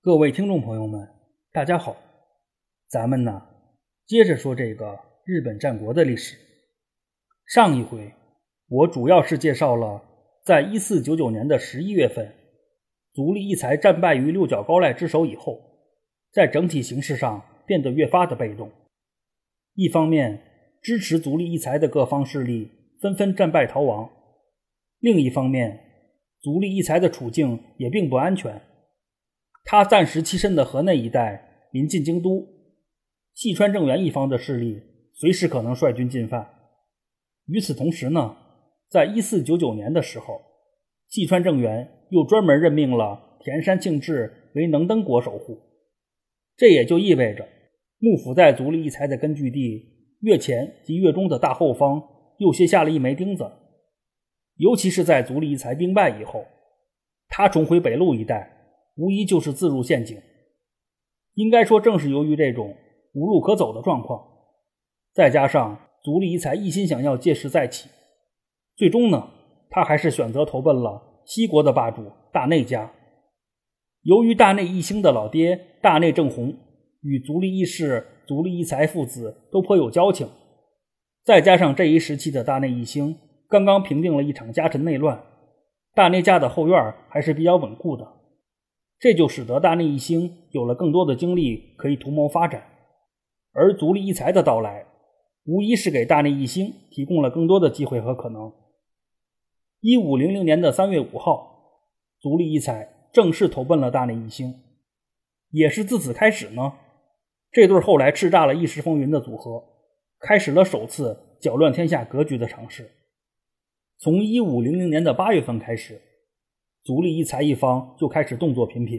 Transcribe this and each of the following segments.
各位听众朋友们，大家好，咱们呢接着说这个日本战国的历史。上一回我主要是介绍了，在一四九九年的十一月份，足利义才战败于六角高赖之手以后，在整体形势上变得越发的被动。一方面，支持足利义才的各方势力纷纷战败逃亡；另一方面，足利义才的处境也并不安全。他暂时栖身的河内一带临近京都，细川政元一方的势力随时可能率军进犯。与此同时呢，在一四九九年的时候，细川政元又专门任命了田山庆治为能登国守护。这也就意味着，幕府在足利义才的根据地越前及越中的大后方又卸下了一枚钉子。尤其是在足利义才兵败以后，他重回北陆一带。无疑就是自入陷阱。应该说，正是由于这种无路可走的状况，再加上足利义才一心想要借势再起，最终呢，他还是选择投奔了西国的霸主大内家。由于大内义兴的老爹大内正弘与足利义士足利义才父子都颇有交情，再加上这一时期的大内义兴刚刚平定了一场家臣内乱，大内家的后院还是比较稳固的。这就使得大内一兴有了更多的精力可以图谋发展，而足利义才的到来，无疑是给大内一兴提供了更多的机会和可能。一五零零年的三月五号，足利义才正式投奔了大内一兴，也是自此开始呢，这对后来叱咤了一时风云的组合，开始了首次搅乱天下格局的尝试。从一五零零年的八月份开始。足利义才一方就开始动作频频，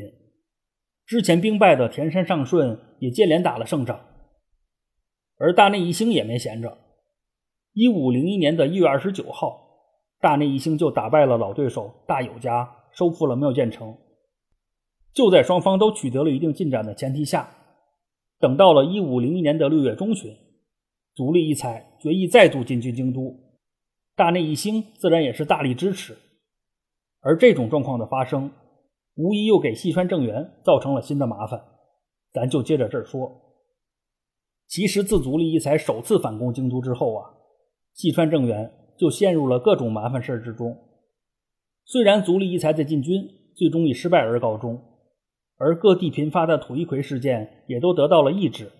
之前兵败的田山上顺也接连打了胜仗，而大内义兴也没闲着。一五零一年的一月二十九号，大内义兴就打败了老对手大友家，收复了妙见城。就在双方都取得了一定进展的前提下，等到了一五零一年的六月中旬，足利义才决意再度进军京都，大内义兴自然也是大力支持。而这种状况的发生，无疑又给细川政元造成了新的麻烦。咱就接着这儿说。其实自足利义才首次反攻京都之后啊，细川政元就陷入了各种麻烦事之中。虽然足利义才的进军最终以失败而告终，而各地频发的土一葵事件也都得到了抑制，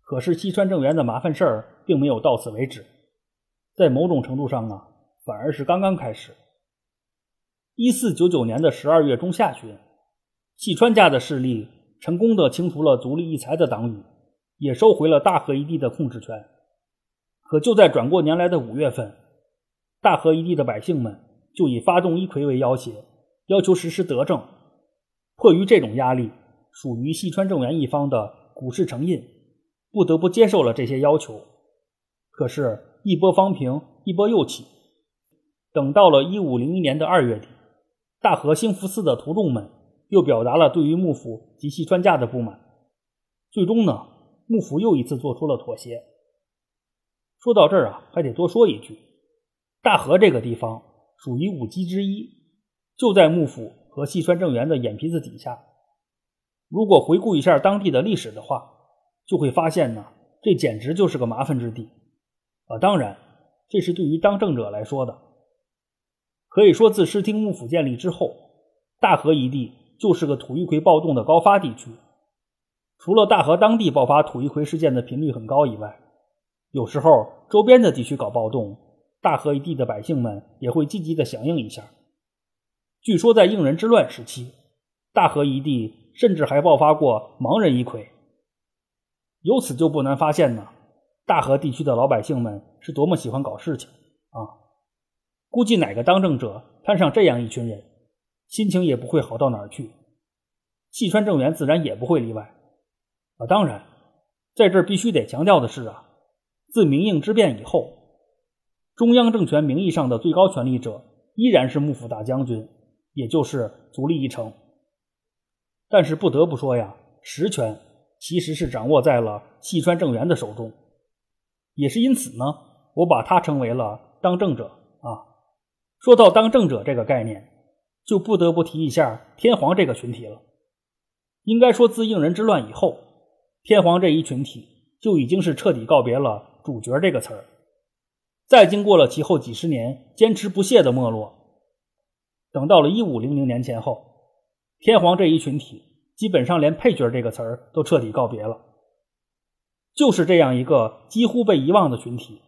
可是细川政元的麻烦事儿并没有到此为止，在某种程度上啊，反而是刚刚开始。一四九九年的十二月中下旬，细川家的势力成功的清除了足利义才的党羽，也收回了大和一地的控制权。可就在转过年来的五月份，大和一地的百姓们就以发动一揆为要挟，要求实施德政。迫于这种压力，属于细川政元一方的古市成印不得不接受了这些要求。可是，一波方平，一波又起。等到了一五零一年的二月底。大和兴福寺的徒众们又表达了对于幕府及其专家的不满，最终呢，幕府又一次做出了妥协。说到这儿啊，还得多说一句，大和这个地方属于五畿之一，就在幕府和细川政元的眼皮子底下。如果回顾一下当地的历史的话，就会发现呢，这简直就是个麻烦之地啊！当然，这是对于当政者来说的。可以说，自室町幕府建立之后，大和一地就是个土一葵暴动的高发地区。除了大和当地爆发土一葵事件的频率很高以外，有时候周边的地区搞暴动，大和一地的百姓们也会积极的响应一下。据说在应仁之乱时期，大和一地甚至还爆发过盲人一揆。由此就不难发现呢，大和地区的老百姓们是多么喜欢搞事情啊！估计哪个当政者摊上这样一群人，心情也不会好到哪儿去。细川政元自然也不会例外。啊，当然，在这儿必须得强调的是啊，自明应之变以后，中央政权名义上的最高权力者依然是幕府大将军，也就是足利义成。但是不得不说呀，实权其实是掌握在了细川政元的手中。也是因此呢，我把他称为了当政者。说到当政者这个概念，就不得不提一下天皇这个群体了。应该说，自应仁之乱以后，天皇这一群体就已经是彻底告别了“主角”这个词儿。再经过了其后几十年坚持不懈的没落，等到了一五零零年前后，天皇这一群体基本上连“配角”这个词儿都彻底告别了。就是这样一个几乎被遗忘的群体，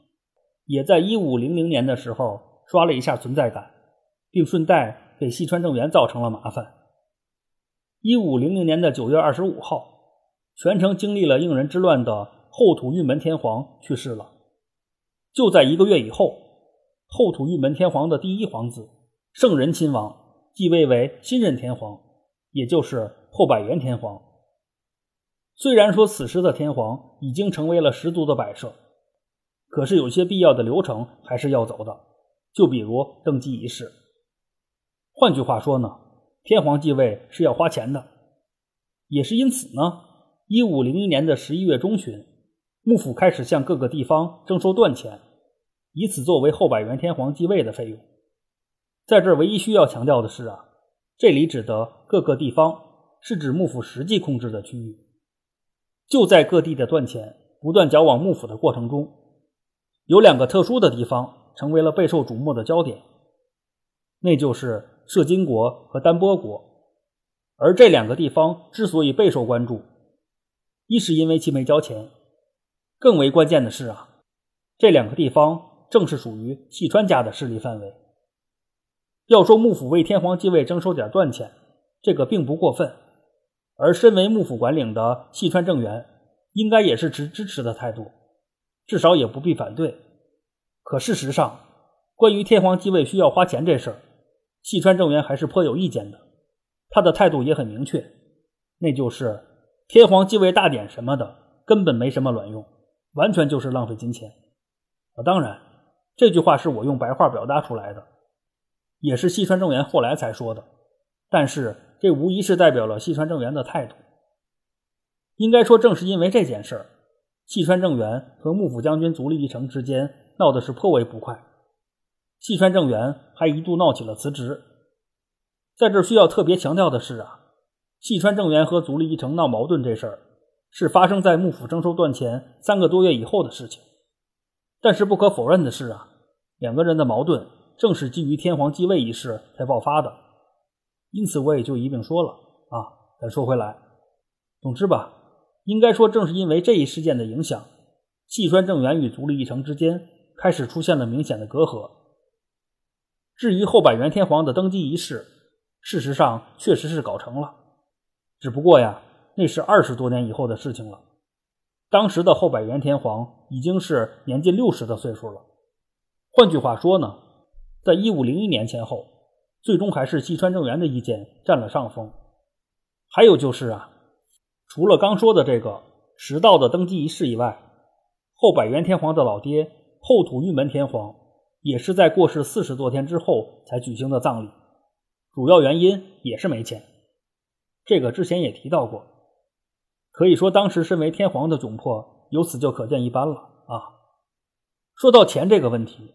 也在一五零零年的时候刷了一下存在感，并顺带给细川政元造成了麻烦。一五零零年的九月二十五号，全城经历了应仁之乱的后土御门天皇去世了。就在一个月以后，后土御门天皇的第一皇子圣仁亲王继位为新任天皇，也就是后百元天皇。虽然说此时的天皇已经成为了十足的摆设，可是有些必要的流程还是要走的，就比如登基仪式。换句话说呢，天皇继位是要花钱的，也是因此呢，一五零一年的十一月中旬。幕府开始向各个地方征收断钱，以此作为后百元天皇继位的费用。在这唯一需要强调的是啊，这里指的各个地方是指幕府实际控制的区域。就在各地的断钱不断缴往幕府的过程中，有两个特殊的地方成为了备受瞩目的焦点，那就是摄津国和丹波国。而这两个地方之所以备受关注，一是因为其没交钱。更为关键的是啊，这两个地方正是属于细川家的势力范围。要说幕府为天皇继位征收点断钱，这个并不过分。而身为幕府管领的细川政元，应该也是持支持的态度，至少也不必反对。可事实上，关于天皇继位需要花钱这事儿，细川政元还是颇有意见的。他的态度也很明确，那就是天皇继位大典什么的，根本没什么卵用。完全就是浪费金钱啊！当然，这句话是我用白话表达出来的，也是细川政元后来才说的。但是，这无疑是代表了细川政元的态度。应该说，正是因为这件事儿，细川政元和幕府将军足利义成之间闹的是颇为不快。细川政元还一度闹起了辞职。在这需要特别强调的是啊，细川政元和足利义成闹矛盾这事儿。是发生在幕府征收断钱三个多月以后的事情，但是不可否认的是啊，两个人的矛盾正是基于天皇继位一事才爆发的，因此我也就一并说了啊。再说回来，总之吧，应该说正是因为这一事件的影响，细川政元与足利义成之间开始出现了明显的隔阂。至于后百元天皇的登基仪式，事实上确实是搞成了，只不过呀。那是二十多年以后的事情了。当时的后百元天皇已经是年近六十的岁数了。换句话说呢，在一五零一年前后，最终还是西川政元的意见占了上风。还有就是啊，除了刚说的这个迟到的登基仪式以外，后百元天皇的老爹后土玉门天皇也是在过世四十多天之后才举行的葬礼。主要原因也是没钱。这个之前也提到过。可以说，当时身为天皇的窘迫，由此就可见一斑了啊！说到钱这个问题，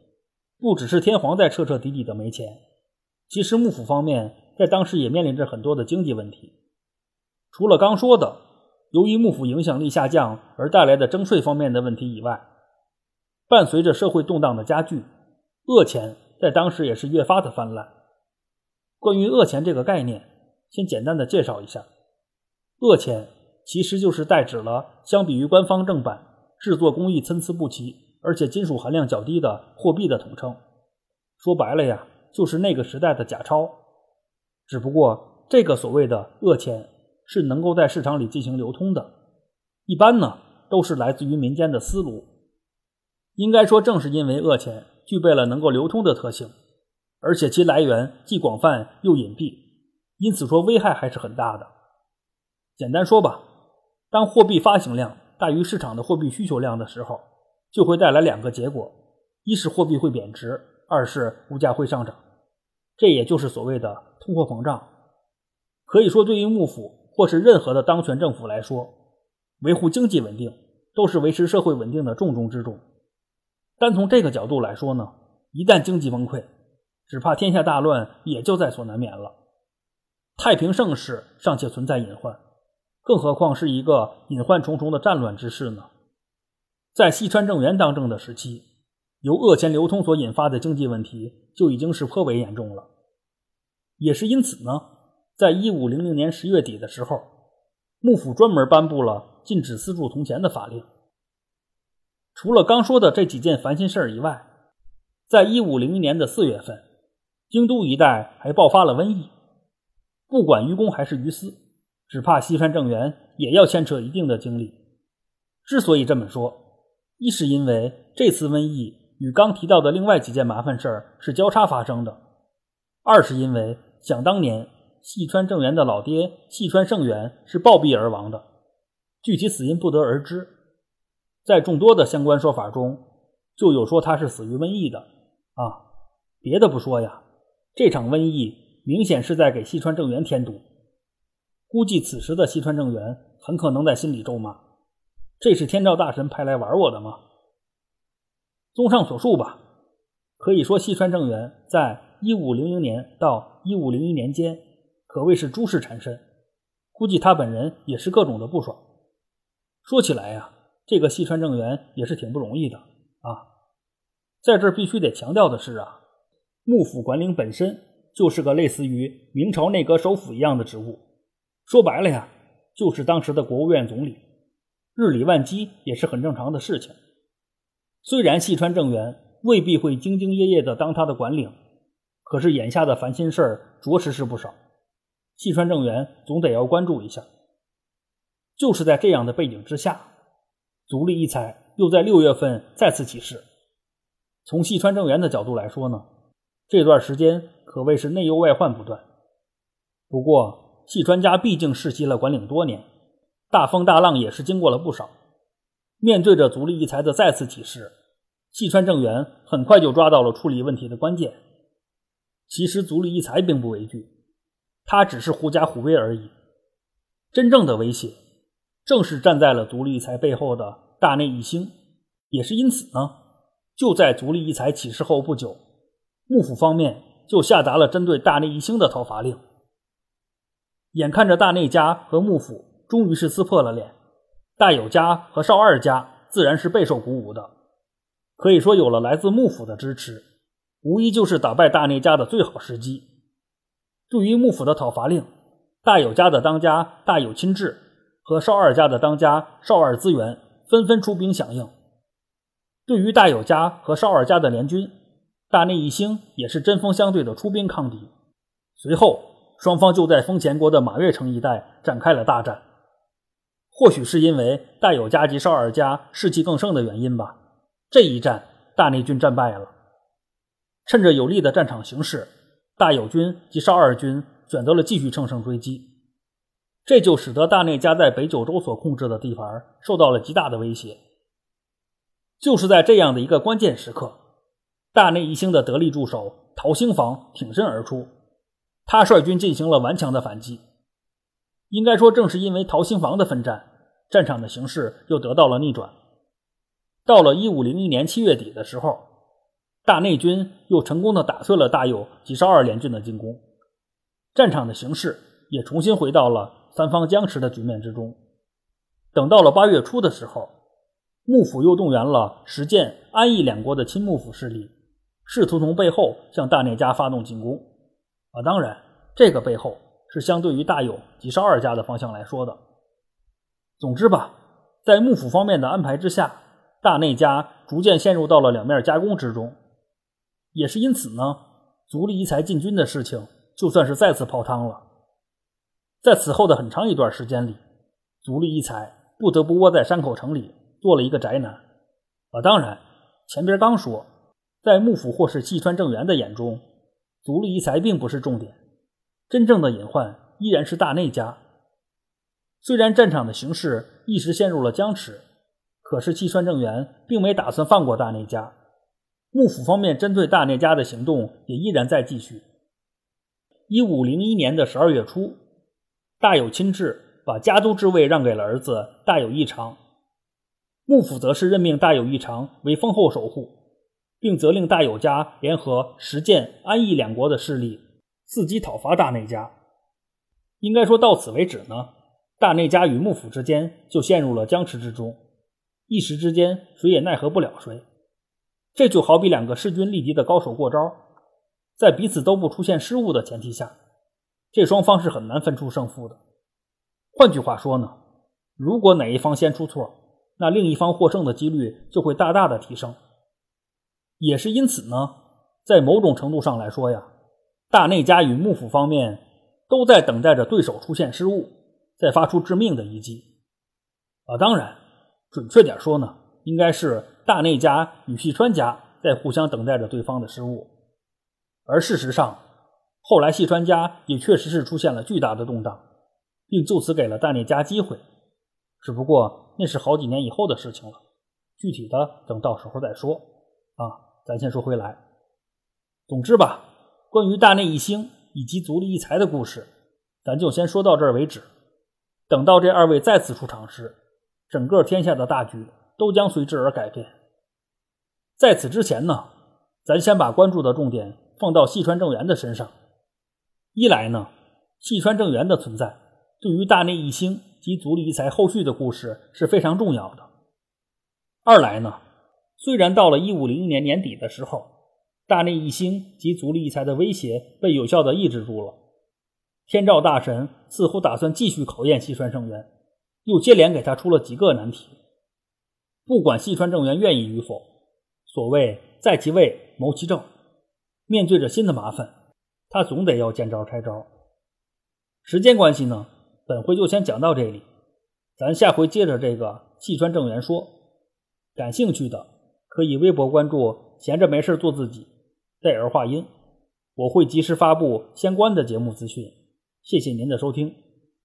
不只是天皇在彻彻底底的没钱，其实幕府方面在当时也面临着很多的经济问题。除了刚说的由于幕府影响力下降而带来的征税方面的问题以外，伴随着社会动荡的加剧，恶钱在当时也是越发的泛滥。关于恶钱这个概念，先简单的介绍一下，恶钱。其实就是代指了相比于官方正版制作工艺参差不齐，而且金属含量较低的货币的统称。说白了呀，就是那个时代的假钞。只不过这个所谓的恶钱是能够在市场里进行流通的，一般呢都是来自于民间的私炉。应该说，正是因为恶钱具备了能够流通的特性，而且其来源既广泛又隐蔽，因此说危害还是很大的。简单说吧。当货币发行量大于市场的货币需求量的时候，就会带来两个结果：一是货币会贬值，二是物价会上涨。这也就是所谓的通货膨胀。可以说，对于幕府或是任何的当权政府来说，维护经济稳定都是维持社会稳定的重中之重。单从这个角度来说呢，一旦经济崩溃，只怕天下大乱也就在所难免了。太平盛世尚且存在隐患。更何况是一个隐患重重的战乱之势呢？在西川政元当政的时期，由恶钱流通所引发的经济问题就已经是颇为严重了。也是因此呢，在一五零零年十月底的时候，幕府专门颁布了禁止私铸铜钱的法令。除了刚说的这几件烦心事儿以外，在一五零一年的四月份，京都一带还爆发了瘟疫。不管于公还是于私。只怕西川政元也要牵扯一定的精力。之所以这么说，一是因为这次瘟疫与刚提到的另外几件麻烦事儿是交叉发生的；二是因为想当年细川政元的老爹细川胜元是暴毙而亡的，具体死因不得而知。在众多的相关说法中，就有说他是死于瘟疫的。啊，别的不说呀，这场瘟疫明显是在给西川政元添堵。估计此时的西川政元很可能在心里咒骂：“这是天照大神派来玩我的吗？”综上所述吧，可以说西川政元在一五零零年到一五零一年间可谓是诸事缠身，估计他本人也是各种的不爽。说起来呀，这个细川政元也是挺不容易的啊。在这必须得强调的是啊，幕府管领本身就是个类似于明朝内阁首辅一样的职务。说白了呀，就是当时的国务院总理，日理万机也是很正常的事情。虽然细川政元未必会兢兢业业的当他的管领，可是眼下的烦心事儿着实是不少，细川政元总得要关注一下。就是在这样的背景之下，足利义才又在六月份再次起事。从细川政元的角度来说呢，这段时间可谓是内忧外患不断。不过，细川家毕竟世袭了管领多年，大风大浪也是经过了不少。面对着足利义才的再次起事，细川政元很快就抓到了处理问题的关键。其实足利义才并不畏惧，他只是狐假虎威而已。真正的威胁，正是站在了足利义才背后的大内义兴。也是因此呢，就在足利义才起事后不久，幕府方面就下达了针对大内义兴的讨伐令。眼看着大内家和幕府终于是撕破了脸，大友家和少二家自然是备受鼓舞的。可以说，有了来自幕府的支持，无疑就是打败大内家的最好时机。对于幕府的讨伐令，大友家的当家大友亲志和少二家的当家少二资源纷纷出兵响应。对于大友家和少二家的联军，大内义兴也是针锋相对的出兵抗敌。随后。双方就在丰前国的马月城一带展开了大战。或许是因为大友家及少二家士气更盛的原因吧，这一战大内军战败了。趁着有利的战场形势，大友军及少二军选择了继续乘胜追击，这就使得大内家在北九州所控制的地盘受到了极大的威胁。就是在这样的一个关键时刻，大内义兴的得力助手陶兴房挺身而出。他率军进行了顽强的反击，应该说，正是因为陶兴房的奋战，战场的形势又得到了逆转。到了一五零一年七月底的时候，大内军又成功的打碎了大友吉少二联军的进攻，战场的形势也重新回到了三方僵持的局面之中。等到了八月初的时候，幕府又动员了石见、安义两国的亲幕府势力，试图从背后向大内家发动进攻。啊，当然，这个背后是相对于大友及少二家的方向来说的。总之吧，在幕府方面的安排之下，大内家逐渐陷入到了两面夹攻之中。也是因此呢，足利义才进军的事情就算是再次泡汤了。在此后的很长一段时间里，足利义才不得不窝在山口城里做了一个宅男。啊，当然，前边刚说，在幕府或是细川政元的眼中。足利义才并不是重点，真正的隐患依然是大内家。虽然战场的形势一时陷入了僵持，可是细川政元并没打算放过大内家。幕府方面针对大内家的行动也依然在继续。一五零一年的十二月初，大友亲治把家督之位让给了儿子大友义长，幕府则是任命大友义长为封后守护。并责令大友家联合石见、安义两国的势力，伺机讨伐大内家。应该说到此为止呢，大内家与幕府之间就陷入了僵持之中，一时之间谁也奈何不了谁。这就好比两个势均力敌的高手过招，在彼此都不出现失误的前提下，这双方是很难分出胜负的。换句话说呢，如果哪一方先出错，那另一方获胜的几率就会大大的提升。也是因此呢，在某种程度上来说呀，大内家与幕府方面都在等待着对手出现失误，再发出致命的一击。啊，当然，准确点说呢，应该是大内家与细川家在互相等待着对方的失误。而事实上，后来细川家也确实是出现了巨大的动荡，并就此给了大内家机会。只不过那是好几年以后的事情了，具体的等到时候再说。啊，咱先说回来。总之吧，关于大内义兴以及足利义才的故事，咱就先说到这儿为止。等到这二位再次出场时，整个天下的大局都将随之而改变。在此之前呢，咱先把关注的重点放到细川政元的身上。一来呢，细川政元的存在对于大内义兴。及足利义才后续的故事是非常重要的。二来呢，虽然到了一五零一年年底的时候，大内义兴及足利义才的威胁被有效的抑制住了，天照大神似乎打算继续考验细川政元，又接连给他出了几个难题。不管细川政元愿意与否，所谓在其位谋其政，面对着新的麻烦，他总得要见招拆招。时间关系呢？本回就先讲到这里，咱下回接着这个细川正元说。感兴趣的可以微博关注“闲着没事做自己”，带儿化音，我会及时发布相关的节目资讯。谢谢您的收听。